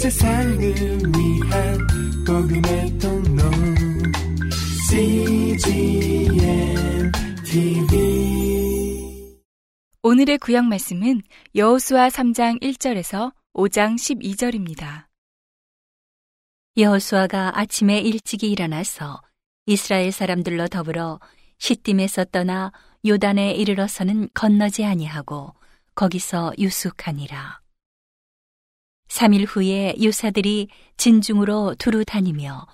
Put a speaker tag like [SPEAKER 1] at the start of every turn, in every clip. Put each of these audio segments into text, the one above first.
[SPEAKER 1] 세상을 위한 복음의 통로 CGM TV
[SPEAKER 2] 오늘의 구약 말씀은 여호수아 3장 1절에서 5장 12절입니다.
[SPEAKER 3] 여호수아가 아침에 일찍이 일어나서 이스라엘 사람들로 더불어 시딤에서 떠나 요단에 이르러서는 건너지 아니하고 거기서 유숙하니라. 3일 후에 유사들이 진중으로 두루 다니며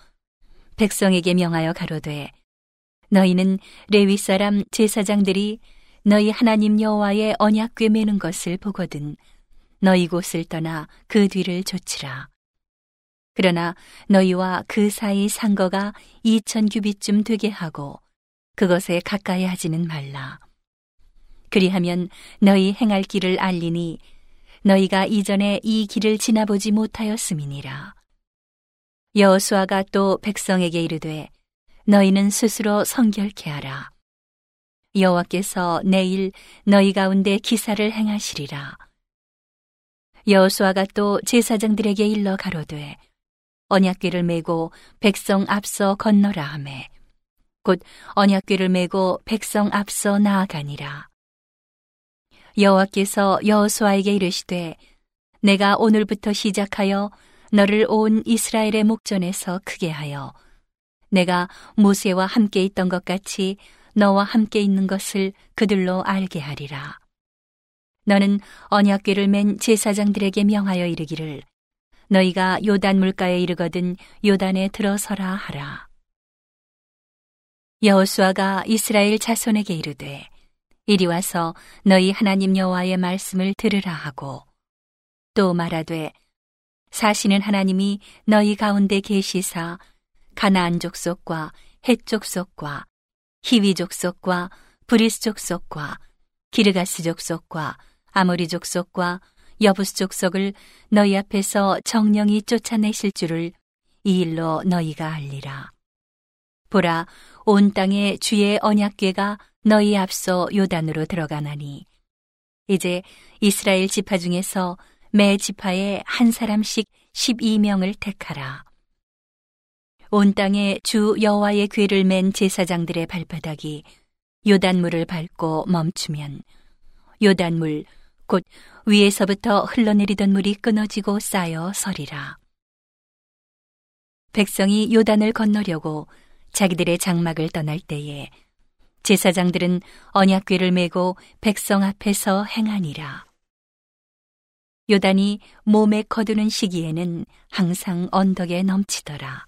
[SPEAKER 3] 백성에게 명하여 가로되 너희는 레위 사람 제사장들이 너희 하나님 여호와의 언약궤 매는 것을 보거든 너희 곳을 떠나 그 뒤를 좇으라. 그러나 너희와 그 사이 상거가 2천 규빗쯤 되게 하고 그것에 가까이 하지는 말라. 그리하면 너희 행할 길을 알리니 너희가 이전에 이 길을 지나보지 못하였음이니라. 여호수아가 또 백성에게 이르되 너희는 스스로 성결케 하라. 여호와께서 내일 너희 가운데 기사를 행하시리라. 여호수아가 또 제사장들에게 일러 가로되 언약궤를 메고 백성 앞서 건너라 하매 곧 언약궤를 메고 백성 앞서 나아가니라. 여호와께서 여호수아에게 이르시되 내가 오늘부터 시작하여 너를 온 이스라엘의 목전에서 크게 하여 내가 모세와 함께 있던 것 같이 너와 함께 있는 것을 그들로 알게 하리라. 너는 언약궤를 맨 제사장들에게 명하여 이르기를 너희가 요단 물가에 이르거든 요단에 들어서라 하라. 여호수아가 이스라엘 자손에게 이르되 이리 와서 너희 하나님 여호와의 말씀을 들으라 하고 또 말하되 사시는 하나님이 너희 가운데 계시사 가나안 족속과 헷 족속과 히위 족속과 브리스 족속과 기르가스 족속과 아모리 족속과 여부스 족속을 너희 앞에서 정령이 쫓아내실 줄을 이 일로 너희가 알리라. 보라, 온 땅에 주의 언약궤가 너희 앞서 요단으로 들어가나니 이제 이스라엘 지파 중에서 매 지파에 한 사람씩 12명을 택하라. 온 땅에 주 여호와의 궤를 맨 제사장들의 발바닥이 요단물을 밟고 멈추면 요단물 곧 위에서부터 흘러내리던 물이 끊어지고 쌓여 서리라. 백성이 요단을 건너려고 자기들의 장막을 떠날 때에 제사장들은 언약궤를 메고 백성 앞에서 행하니라. 요단이 몸에 거두는 시기에는 항상 언덕에 넘치더라.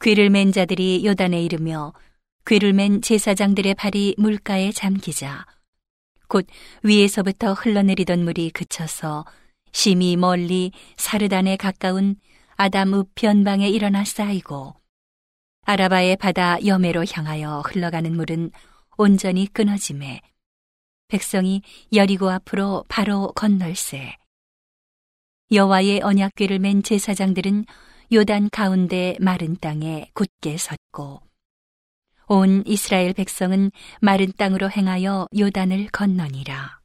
[SPEAKER 3] 궤를 맨 자들이 요단에 이르며 궤를 맨 제사장들의 발이 물가에 잠기자 곧 위에서부터 흘러내리던 물이 그쳐서 심히 멀리 사르단에 가까운 아담 우편방에 일어나 쌓이고 아라바의 바다 여매로 향하여 흘러가는 물은 온전히 끊어짐에 백성이 여리고 앞으로 바로 건널세. 여호와의 언약궤를 맨 제사장들은 요단 가운데 마른 땅에 굳게 섰고 온 이스라엘 백성은 마른 땅으로 행하여 요단을 건너니라.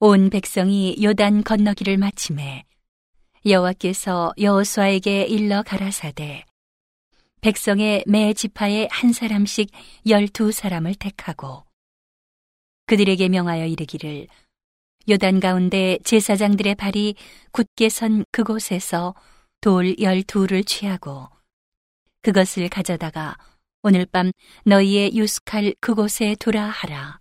[SPEAKER 3] 온 백성이 요단 건너기를 마침에 여호와께서 여호수아에게 일러 가라사대 백성의 매 지파에 한 사람씩 열두 사람을 택하고 그들에게 명하여 이르기를 요단 가운데 제사장들의 발이 굳게 선 그곳에서 돌 열두를 취하고 그것을 가져다가 오늘 밤 너희의 유숙할 그곳에 두라 하라.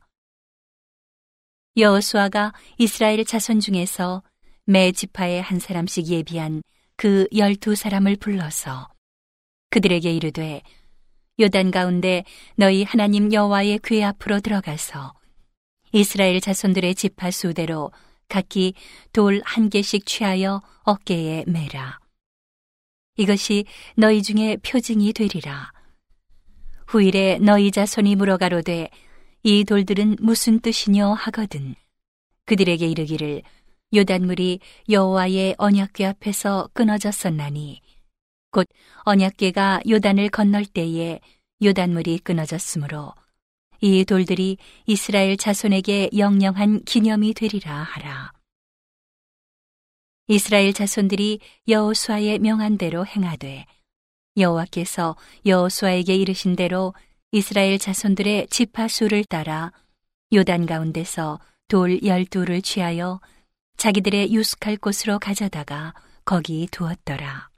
[SPEAKER 3] 여호수아가 이스라엘 자손 중에서 매 지파에 한 사람씩 예비한 그 열두 사람을 불러서 그들에게 이르되 요단 가운데 너희 하나님 여호와의 궤 앞으로 들어가서 이스라엘 자손들의 지파 수대로 각기 돌 한 개씩 취하여 어깨에 매라. 이것이 너희 중에 표징이 되리라. 후일에 너희 자손이 물어가로되 이 돌들은 무슨 뜻이뇨 하거든. 그들에게 이르기를 요단물이 여호와의 언약궤 앞에서 끊어졌었나니 곧 언약궤가 요단을 건널 때에 요단물이 끊어졌으므로 이 돌들이 이스라엘 자손에게 영영한 기념이 되리라 하라. 이스라엘 자손들이 여호수아의 명한 대로 행하되 여호와께서 여호수아에게 이르신 대로 이스라엘 자손들의 지파 수를 따라 요단 가운데서 돌 열두를 취하여 자기들의 유숙할 곳으로 가져다가 거기 두었더라.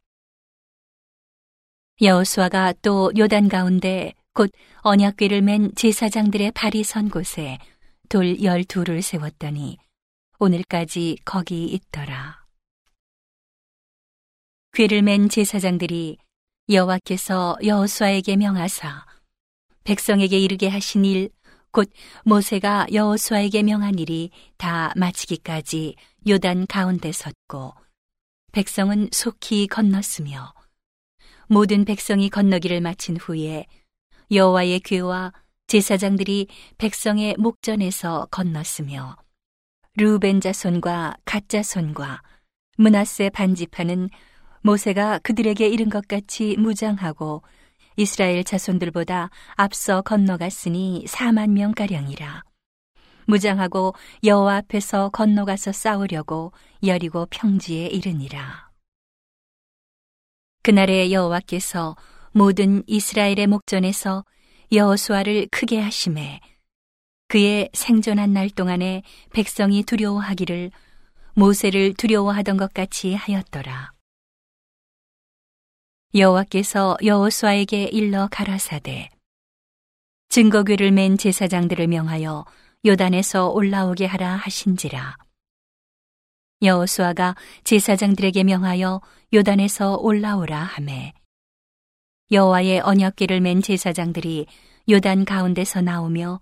[SPEAKER 3] 여호수아가 또 요단 가운데 곧 언약궤를 맨 제사장들의 발이 선 곳에 돌 열두를 세웠더니 오늘까지 거기 있더라. 궤를 맨 제사장들이 여호와께서 여호수아에게 명하사 백성에게 이르게 하신 일 곧 모세가 여호수아에게 명한 일이 다 마치기까지 요단 가운데 섰고 백성은 속히 건넜으며 모든 백성이 건너기를 마친 후에 여호와의 궤와 제사장들이 백성의 목전에서 건넜으며 루벤 자손과 갓 자손과 문하세 반지파는 모세가 그들에게 이른 것 같이 무장하고 이스라엘 자손들보다 앞서 건너갔으니 4만 명 가량이라. 무장하고 여호와 앞에서 건너가서 싸우려고 여리고 평지에 이르니라. 그날에 여호와께서 모든 이스라엘의 목전에서 여호수아를 크게 하심에 그의 생존한 날 동안에 백성이 두려워하기를 모세를 두려워하던 것 같이 하였더라. 여호와께서 여호수아에게 일러 가라사대 증거궤를 맨 제사장들을 명하여 요단에서 올라오게 하라 하신지라 여호수아가 제사장들에게 명하여 요단에서 올라오라 하매 여호와의 언약궤를 맨 제사장들이 요단 가운데서 나오며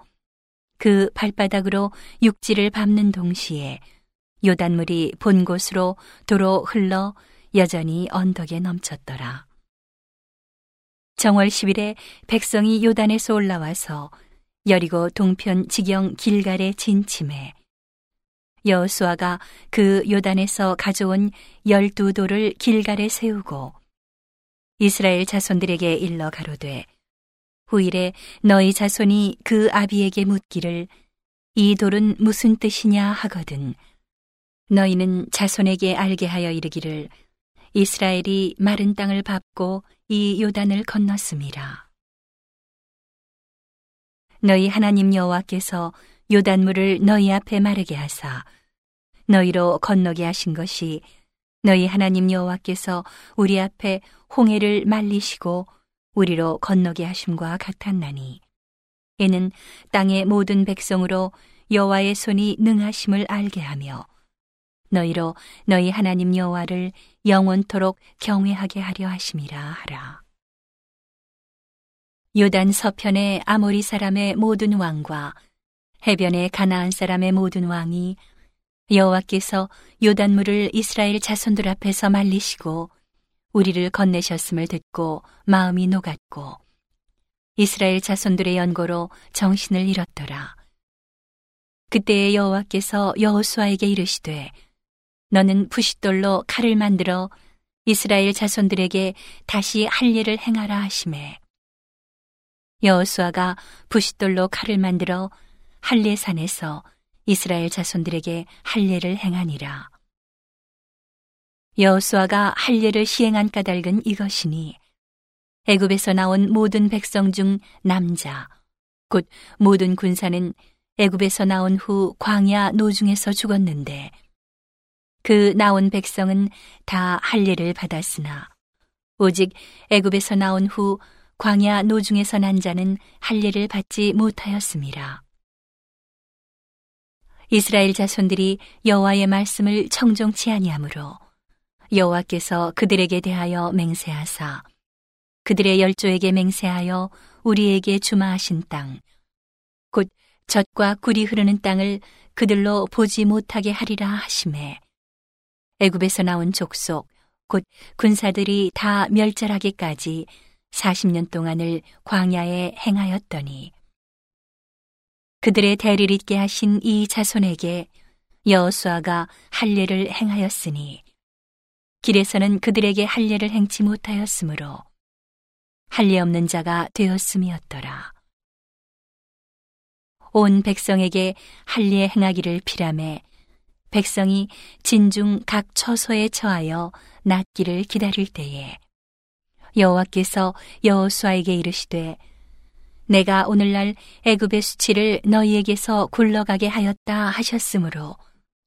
[SPEAKER 3] 그 발바닥으로 육지를 밟는 동시에 요단물이 본 곳으로 도로 흘러 여전히 언덕에 넘쳤더라. 정월 10일에 백성이 요단에서 올라와서 여리고 동편 지경 길갈에 진침해 여호수아가 그 요단에서 가져온 열두 돌을 길갈에 세우고 이스라엘 자손들에게 일러 가로되 후일에 너희 자손이 그 아비에게 묻기를 이 돌은 무슨 뜻이냐 하거든 너희는 자손에게 알게 하여 이르기를 이스라엘이 마른 땅을 밟고 이 요단을 건넜습니다. 너희 하나님 여호와께서 요단물을 너희 앞에 마르게 하사 너희로 건너게 하신 것이 너희 하나님 여호와께서 우리 앞에 홍해를 말리시고 우리로 건너게 하심과 같았나니 이는 땅의 모든 백성으로 여호와의 손이 능하심을 알게 하며 너희로 너희 하나님 여호와를 영원토록 경외하게 하려 하심이라 하라. 요단 서편의 아모리 사람의 모든 왕과 해변의 가나안 사람의 모든 왕이 여호와께서 요단물을 이스라엘 자손들 앞에서 말리시고 우리를 건네셨음을 듣고 마음이 녹았고 이스라엘 자손들의 연고로 정신을 잃었더라. 그때에 여호와께서 여호수아에게 이르시되 너는 부싯돌로 칼을 만들어 이스라엘 자손들에게 다시 할례를 행하라 하심에 여호수아가 부싯돌로 칼을 만들어 할례산에서 이스라엘 자손들에게 할례를 행하니라. 여호수아가 할례를 시행한 까닭은 이것이니 애굽에서 나온 모든 백성 중 남자 곧 모든 군사는 애굽에서 나온 후 광야 노중에서 죽었는데 그 나온 백성은 다 할례를 받았으나 오직 애굽에서 나온 후 광야 노중에서 난 자는 할례를 받지 못하였습니다. 이스라엘 자손들이 여호와의 말씀을 청종치 아니하므로 여호와께서 그들에게 대하여 맹세하사 그들의 열조에게 맹세하여 우리에게 주마하신 땅 곧 젖과 꿀이 흐르는 땅을 그들로 보지 못하게 하리라 하심에 애굽에서 나온 족속 곧 군사들이 다 멸절하기까지 40년 동안을 광야에 행하였더니 그들의 대를 잇게 하신 이 자손에게 여호수아가 할례를 행하였으니 길에서는 그들에게 할례를 행치 못하였으므로 할례 없는 자가 되었음이었더라. 온 백성에게 할례 행하기를 피람해 백성이 진중 각 처소에 처하여 낫기를 기다릴 때에 여호와께서 여호수아에게 이르시되 내가 오늘날 애굽의 수치를 너희에게서 굴러가게 하였다 하셨으므로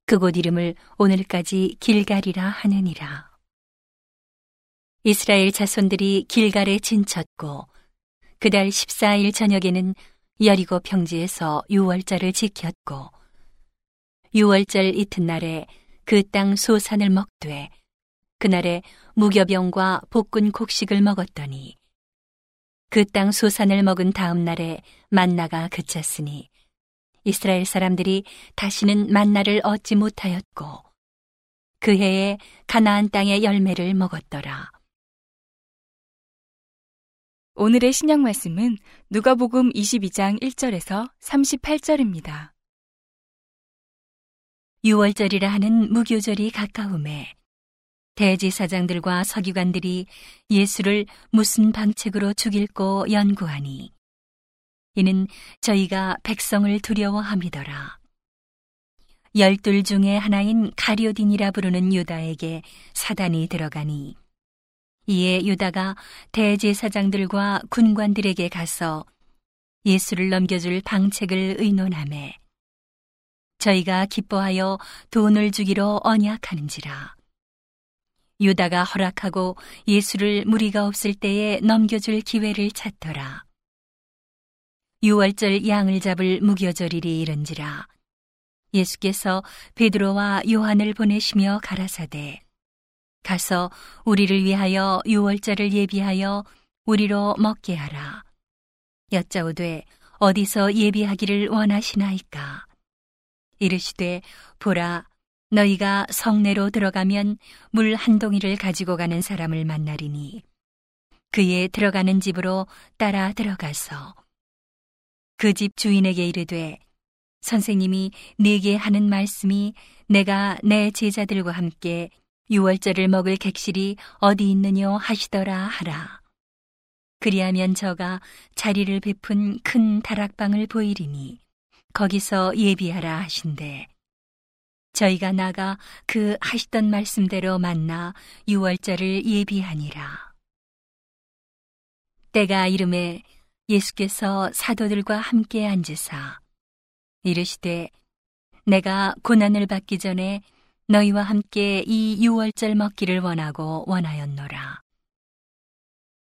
[SPEAKER 3] 그곳 이름을 오늘까지 길갈이라 하느니라. 이스라엘 자손들이 길갈에 진쳤고 그달 14일 저녁에는 여리고 평지에서 유월절을 지켰고 유월절 이튿날에 그 땅 소산을 먹되 그날에 무교병과 볶은 곡식을 먹었더니 그 땅 소산을 먹은 다음 날에 만나가 그쳤으니 이스라엘 사람들이 다시는 만나를 얻지 못하였고 그 해에 가나안 땅의 열매를 먹었더라.
[SPEAKER 2] 오늘의 신약 말씀은 누가복음 22장 1절에서 38절입니다.
[SPEAKER 3] 유월절이라 하는 무교절이 가까움에 대지사장들과 서기관들이 예수를 무슨 방책으로 죽일고 연구하니 이는 저희가 백성을 두려워함이더라. 열둘 중에 하나인 가료딘이라 부르는 유다에게 사단이 들어가니 이에 유다가 대제사장들과 군관들에게 가서 예수를 넘겨줄 방책을 의논하매 저희가 기뻐하여 돈을 주기로 언약하는지라. 유다가 허락하고 예수를 무리가 없을 때에 넘겨줄 기회를 찾더라. 유월절 양을 잡을 무교절일이 이른지라. 예수께서 베드로와 요한을 보내시며 가라사대 가서 우리를 위하여 유월절을 예비하여 우리로 먹게 하라. 여짜오되 어디서 예비하기를 원하시나이까? 이르시되 보라 너희가 성내로 들어가면 물 한 동이를 가지고 가는 사람을 만나리니 그의 들어가는 집으로 따라 들어가서 그 집 주인에게 이르되 선생님이 네게 하는 말씀이 내가 내 제자들과 함께 유월절을 먹을 객실이 어디 있느뇨 하시더라 하라. 그리하면 저가 자리를 베푼 큰 다락방을 보이리니 거기서 예비하라 하신대. 저희가 나가 그 하시던 말씀대로 만나 유월절을 예비하니라. 때가 이름에 예수께서 사도들과 함께 앉으사 이르시되 내가 고난을 받기 전에 너희와 함께 이 유월절 먹기를 원하고 원하였노라.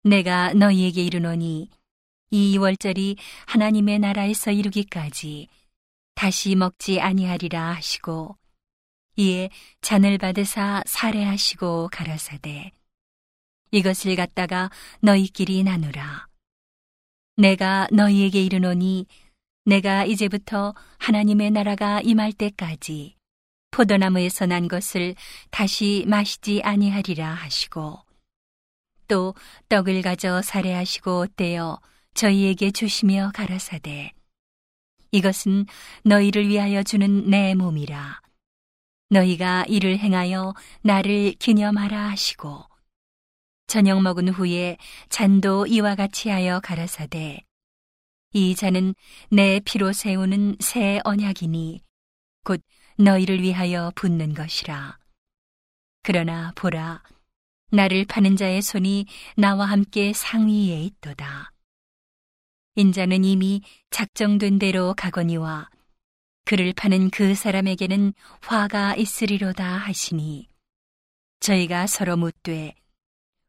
[SPEAKER 3] 내가 너희에게 이르노니 이 유월절이 하나님의 나라에서 이루기까지 다시 먹지 아니하리라 하시고 이에 잔을 받으사 살해하시고 가라사대 이것을 갖다가 너희끼리 나누라. 내가 너희에게 이르노니 내가 이제부터 하나님의 나라가 임할 때까지 포도나무에서 난 것을 다시 마시지 아니하리라 하시고 또 떡을 가져 살해하시고 떼어 저희에게 주시며 가라사대 이것은 너희를 위하여 주는 내 몸이라 너희가 이를 행하여 나를 기념하라 하시고 저녁 먹은 후에 잔도 이와 같이 하여 가라사대 이 잔은 내 피로 세우는 새 언약이니 곧 너희를 위하여 붓는 것이라. 그러나 보라, 나를 파는 자의 손이 나와 함께 상위에 있도다. 인자는 이미 작정된 대로 가거니와 그를 파는 그 사람에게는 화가 있으리로다 하시니 저희가 서로 묻되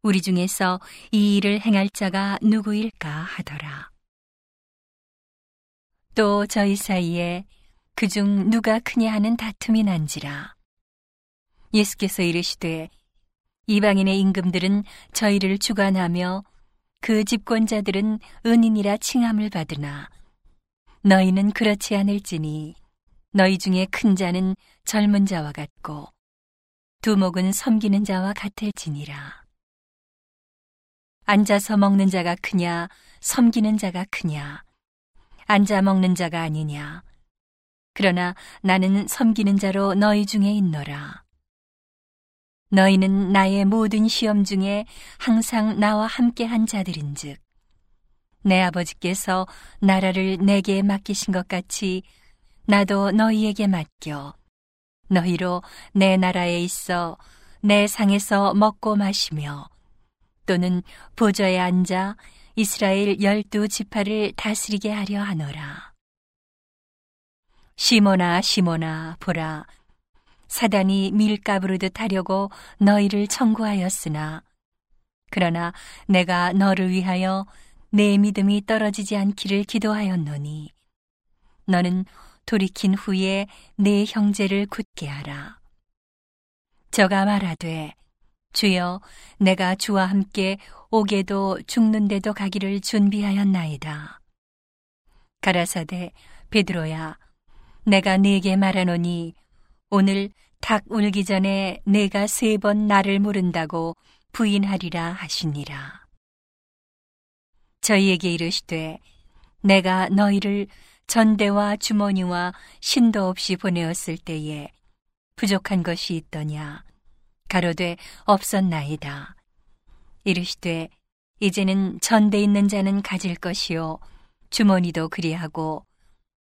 [SPEAKER 3] 우리 중에서 이 일을 행할 자가 누구일까 하더라. 또 저희 사이에 그중 누가 크냐 하는 다툼이 난지라. 예수께서 이르시되 이방인의 임금들은 저희를 주관하며 그 집권자들은 은인이라 칭함을 받으나 너희는 그렇지 않을지니 너희 중에 큰 자는 젊은 자와 같고 두목은 섬기는 자와 같을지니라. 앉아서 먹는 자가 크냐, 섬기는 자가 크냐, 앉아 먹는 자가 아니냐, 그러나 나는 섬기는 자로 너희 중에 있노라. 너희는 나의 모든 시험 중에 항상 나와 함께 한 자들인즉 내 아버지께서 나라를 내게 맡기신 것 같이 나도 너희에게 맡겨 너희로 내 나라에 있어 내 상에서 먹고 마시며 또는 보좌에 앉아 이스라엘 열두 지파를 다스리게 하려 하노라. 시모나 시모나 보라 사단이 밀가부르듯 하려고 너희를 청구하였으나 그러나 내가 너를 위하여 내 믿음이 떨어지지 않기를 기도하였노니 너는 돌이킨 후에 내 형제를 굳게 하라. 저가 말하되 주여 내가 주와 함께 오게도 죽는데도 가기를 준비하였나이다. 가라사대 베드로야 내가 네게 말하노니 오늘 닭 울기 전에 내가 세 번 나를 물은다고 부인하리라 하시니라. 저희에게 이르시되 내가 너희를 전대와 주머니와 신도 없이 보내었을 때에 부족한 것이 있더냐 가로되 없었나이다. 이르시되 이제는 전대 있는 자는 가질 것이요 주머니도 그리하고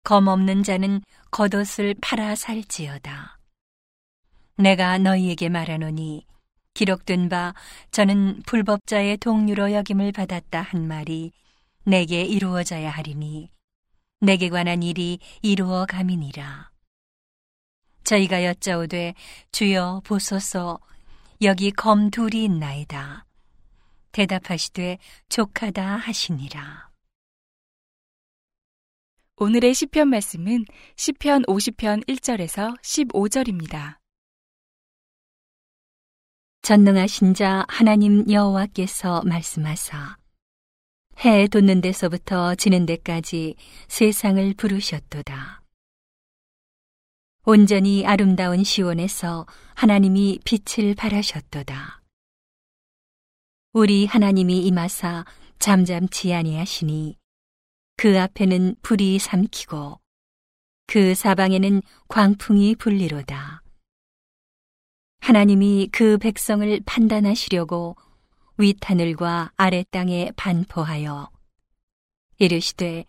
[SPEAKER 3] 검 없는 자는 겉옷을 팔아 살지어다. 내가 너희에게 말하노니 기록된 바 저는 불법자의 동료로 여김을 받았다 한 말이 내게 이루어져야 하리니 내게 관한 일이 이루어 감이니라. 저희가 여짜오되 주여 보소서 여기 검 둘이 있나이다. 대답하시되 족하다 하시니라.
[SPEAKER 2] 오늘의 시편 말씀은 시편 50편 1절에서 15절입니다.
[SPEAKER 3] 전능하신 자 하나님 여호와께서 말씀하사 해 돋는 데서부터 지는 데까지 세상을 부르셨도다. 온전히 아름다운 시온에서 하나님이 빛을 발하셨도다. 우리 하나님이 임하사 잠잠치 아니하시니 그 앞에는 불이 삼키고 그 사방에는 광풍이 불리로다. 하나님이 그 백성을 판단하시려고 윗하늘과 아래 땅에 반포하여 이르시되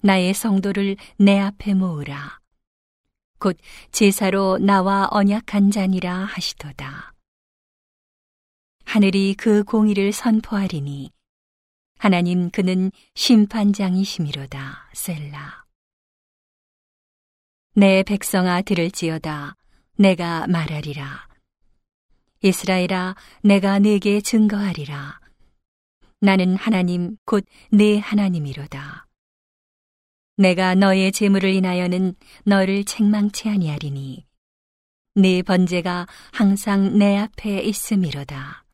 [SPEAKER 3] 나의 성도를 내 앞에 모으라. 곧 제사로 나와 언약한 자니라 하시도다. 하늘이 그 공의를 선포하리니 하나님 그는 심판장이시미로다. 셀라. 내 백성아 들을지어다. 내가 말하리라. 이스라엘아, 내가 네게 증거하리라. 나는 하나님 곧 네 하나님이로다. 내가 너의 재물을 인하여는 너를 책망치 아니하리니 네 번제가 항상 내 앞에 있음이로다.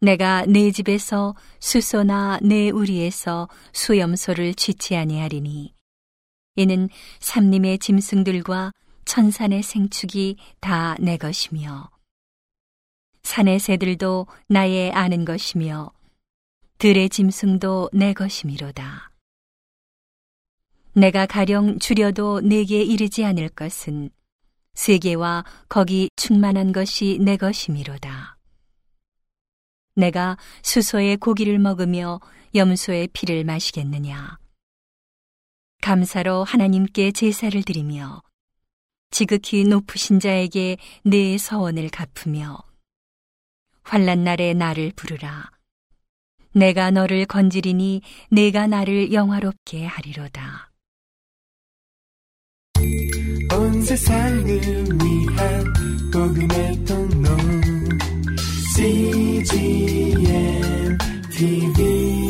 [SPEAKER 3] 내가 네 집에서 수소나 내 우리에서 수염소를 취치 아니하리니 이는 삼림의 짐승들과 천산의 생축이 다 내 것이며 산의 새들도 나의 아는 것이며 들의 짐승도 내 것이미로다. 내가 가령 줄여도 내게 이르지 않을 것은 세계와 거기 충만한 것이 내 것이미로다. 내가 수소의 고기를 먹으며 염소의 피를 마시겠느냐. 감사로 하나님께 제사를 드리며 지극히 높으신 자에게 내 서원을 갚으며 환란 날에 나를 부르라. 내가 너를 건지리니 내가 나를 영화롭게 하리로다.
[SPEAKER 1] 온 세상을 위한 복음의 통로 CGM TV